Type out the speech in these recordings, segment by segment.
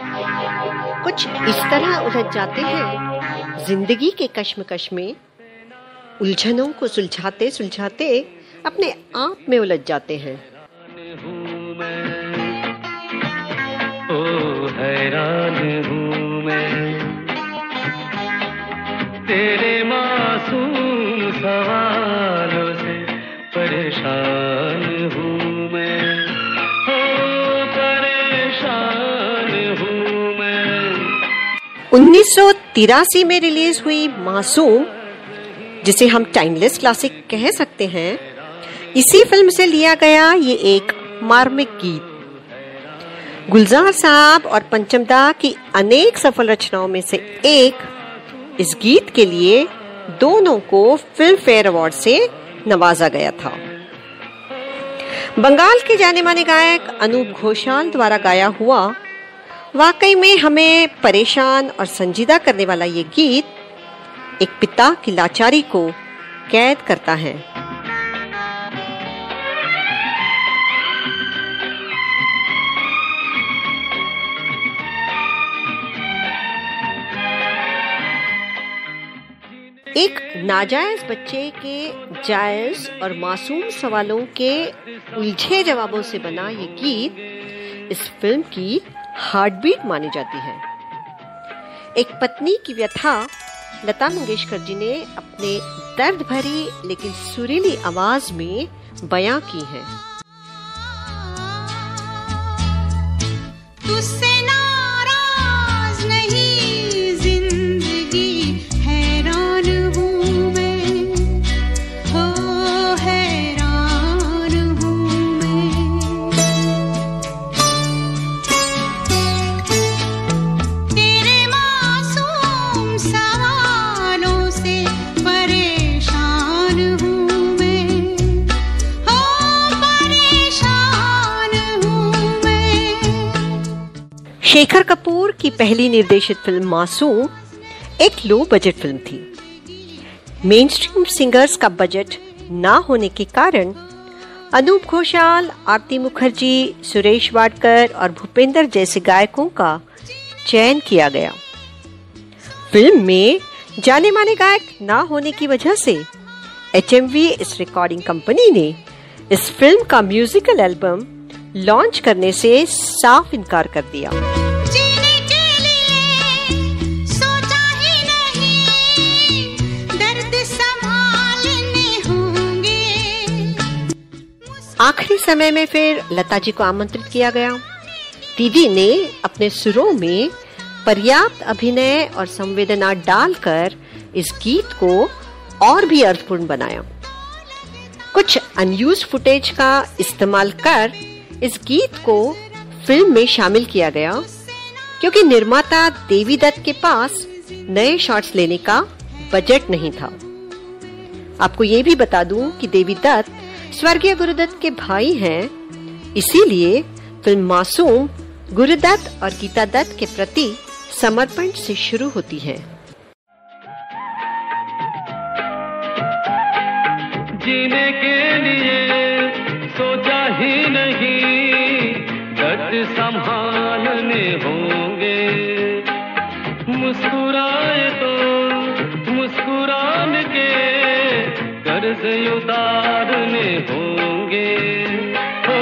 कुछ इस तरह उलझ जाते हैं। ज़िंदगी के कश्मकश में उलझनों को सुलझाते सुलझाते अपने आप में उलझ जाते हैं। हैरान हूँ उन्नीस सौ तिरासी में रिलीज़ हुई मासूम, जिसे हम टाइमलेस क्लासिक कह सकते हैं। इसी फ़िल्म से लिया गया ये एक मार्मिक गीत। गुलजार साहब और पंचमदा की अनेक सफल रचनाओं में से एक इस गीत के लिए दोनों को फ़िल्म फेयर अवार्ड से नवाजा गया था। बंगाल के जाने माने गायक अनूप घोषाल द्वारा गाया हुआ वाकई में हमें परेशान और संजीदा करने वाला ये गीत एक पिता की लाचारी को कैद करता है। एक नाजायज बच्चे के जायज़ और मासूम सवालों के उलझे जवाबों से बना ये गीत इस फ़िल्म की हार्टबीट मानी जाती है। एक पत्नी की व्यथा लता मंगेशकर जी ने अपने दर्द भरी लेकिन सुरीली आवाज़ में बयां की है। तुझसे नाराज़ नहीं शेखर कपूर की पहली निर्देशित फ़िल्म मासूम एक लो बजट फ़िल्म थी। मेन स्ट्रीम सिंगर्स का बजट ना होने के कारण अनूप घोषाल, आरती मुखर्जी, सुरेश वाडकर और भूपेंद्र जैसे गायकों का चयन किया गया। फ़िल्म में जाने माने गायक ना होने की वजह से एचएमवी इस रिकॉर्डिंग कंपनी ने इस फ़िल्म का म्यूजिकल एल्बम लॉन्च करने से साफ़ इनकार कर दिया। आखिरी समय में फिर लता जी को आमंत्रित किया गया। दीदी ने अपने सुरों में पर्याप्त अभिनय और संवेदना डालकर इस गीत को और भी अर्थपूर्ण बनाया। कुछ अनयूज फुटेज का इस्तेमाल कर इस गीत को फ़िल्म में शामिल किया गया, क्योंकि निर्माता देवी दत्त के पास नए शॉट्स लेने का बजट नहीं था। आपको ये भी बता दूँ कि देवी दत्त स्वर्गीय गुरुदत्त के भाई हैं, इसीलिए फ़िल्म मासूम गुरुदत्त और गीता दत्त के प्रति समर्पण से शुरू होती है। जीने के लिए सोचा ही नहीं। दर्द संभालने होंगे। मुस्कुराए तो मुस्कुरान के कर्ज उतारने होंगे। हो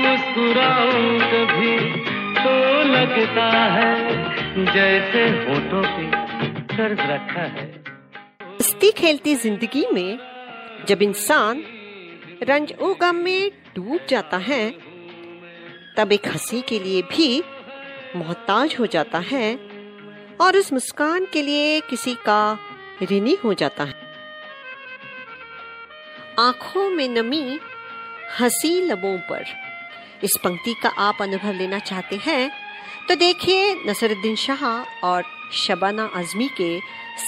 मुस्कुराओ कभी तो लगता है, जैसे होठों पे कर्ज रखा है। हंसती खेलती ज़िंदगी में जब इंसान रंज ओ गम में डूब जाता है तब एक हँसी के लिए भी मोहताज हो जाता है और उस मुस्कान के लिए किसी का ऋणी हो जाता है। आँखों में नमी हँसी लबों पर। इस पंक्ति का आप अनुभव लेना चाहते हैं तो देखिए नसरुद्दीन शाह और शबाना आजमी के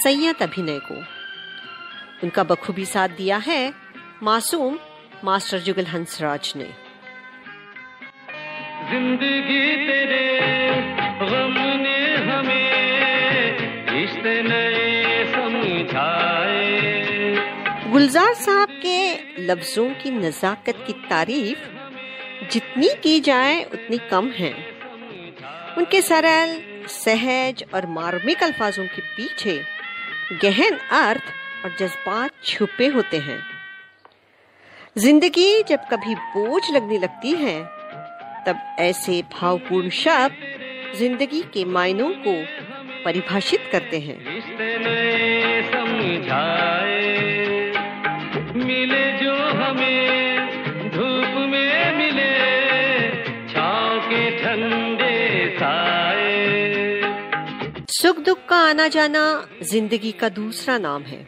सैयद अभिनय को। उनका बखूबी साथ दिया है मासूम मास्टर जुगल हंसराज ने। ज़िंदगी तेरे, गम ने हमें रिश्ते नए समझाए। गुलजार साहब के लफ्जों की नजाकत की तारीफ़ जितनी की जाए उतनी कम है। उनके सरल, सहज और मार्मिक अल्फाजों के पीछे गहन अर्थ और जज्बात छुपे होते हैं। ज़िंदगी जब कभी बोझ लगने लगती है तब ऐसे भावपूर्ण शब्द ज़िंदगी के मायनों को परिभाषित करते हैं। मिले जो हमें धूप में मिले छाँव के ठंडे साए। सुख दुख का आना जाना ज़िंदगी का दूसरा नाम है।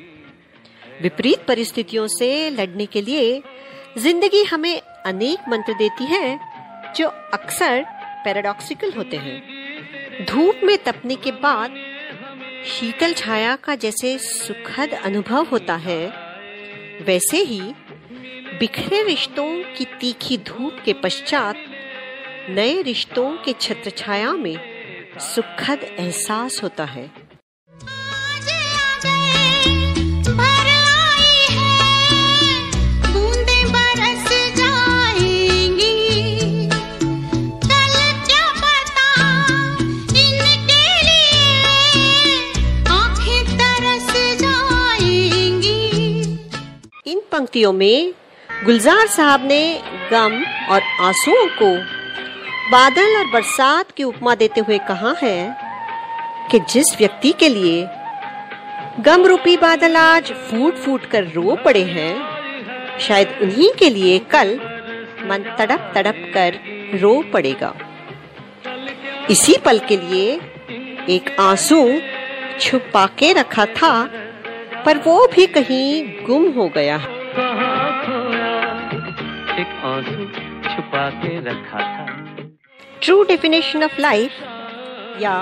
विपरीत परिस्थितियों से लड़ने के लिए ज़िंदगी हमें अनेक मंत्र देती है जो अक्सर पैराडॉक्सिकल होते हैं। धूप में तपने के बाद शीतल छाया का जैसे सुखद अनुभव होता है, वैसे ही बिखरे रिश्तों की तीखी धूप के पश्चात नए रिश्तों के छत्र छाया में सुखद एहसास होता है। पंक्तियों में गुलजार साहब ने गम और आंसुओं को बादल और बरसात की उपमा देते हुए कहा है कि जिस व्यक्ति के लिए गम रूपी बादल आज फूट फूट कर रो पड़े हैं, शायद उन्हीं के लिए कल मन तड़प तड़प कर रो पड़ेगा। इसी पल के लिए एक आँसू छुपा के रखा था, पर वो भी कहीं गुम हो गया। खोया एक आँसू छुपा के रखा था। ट्रू डेफिनेशन ऑफ़ लाइफ या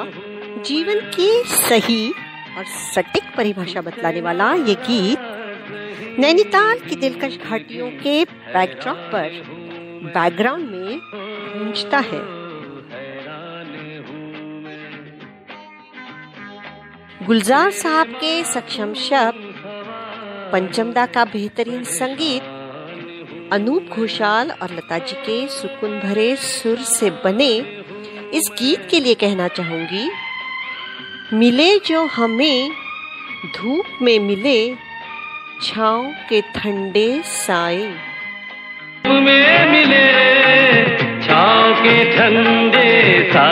जीवन की सही और सटीक परिभाषा बतलाने वाला ये गीत नैनीताल की दिलकश घाटियों के बैकड्रॉप पर बैकग्राउंड में गूंजता है। गुलजार साहब के सक्षम शब्द पंचमदा का बेहतरीन संगीत अनूप घोषाल और लता जी के सुकुन भरे सुर से बने इस गीत के लिए कहना चाहूँगी, मिले जो हमें, धूप में मिले छाँव के ठंडे साए। में मिले छाँव के ठंडे साए।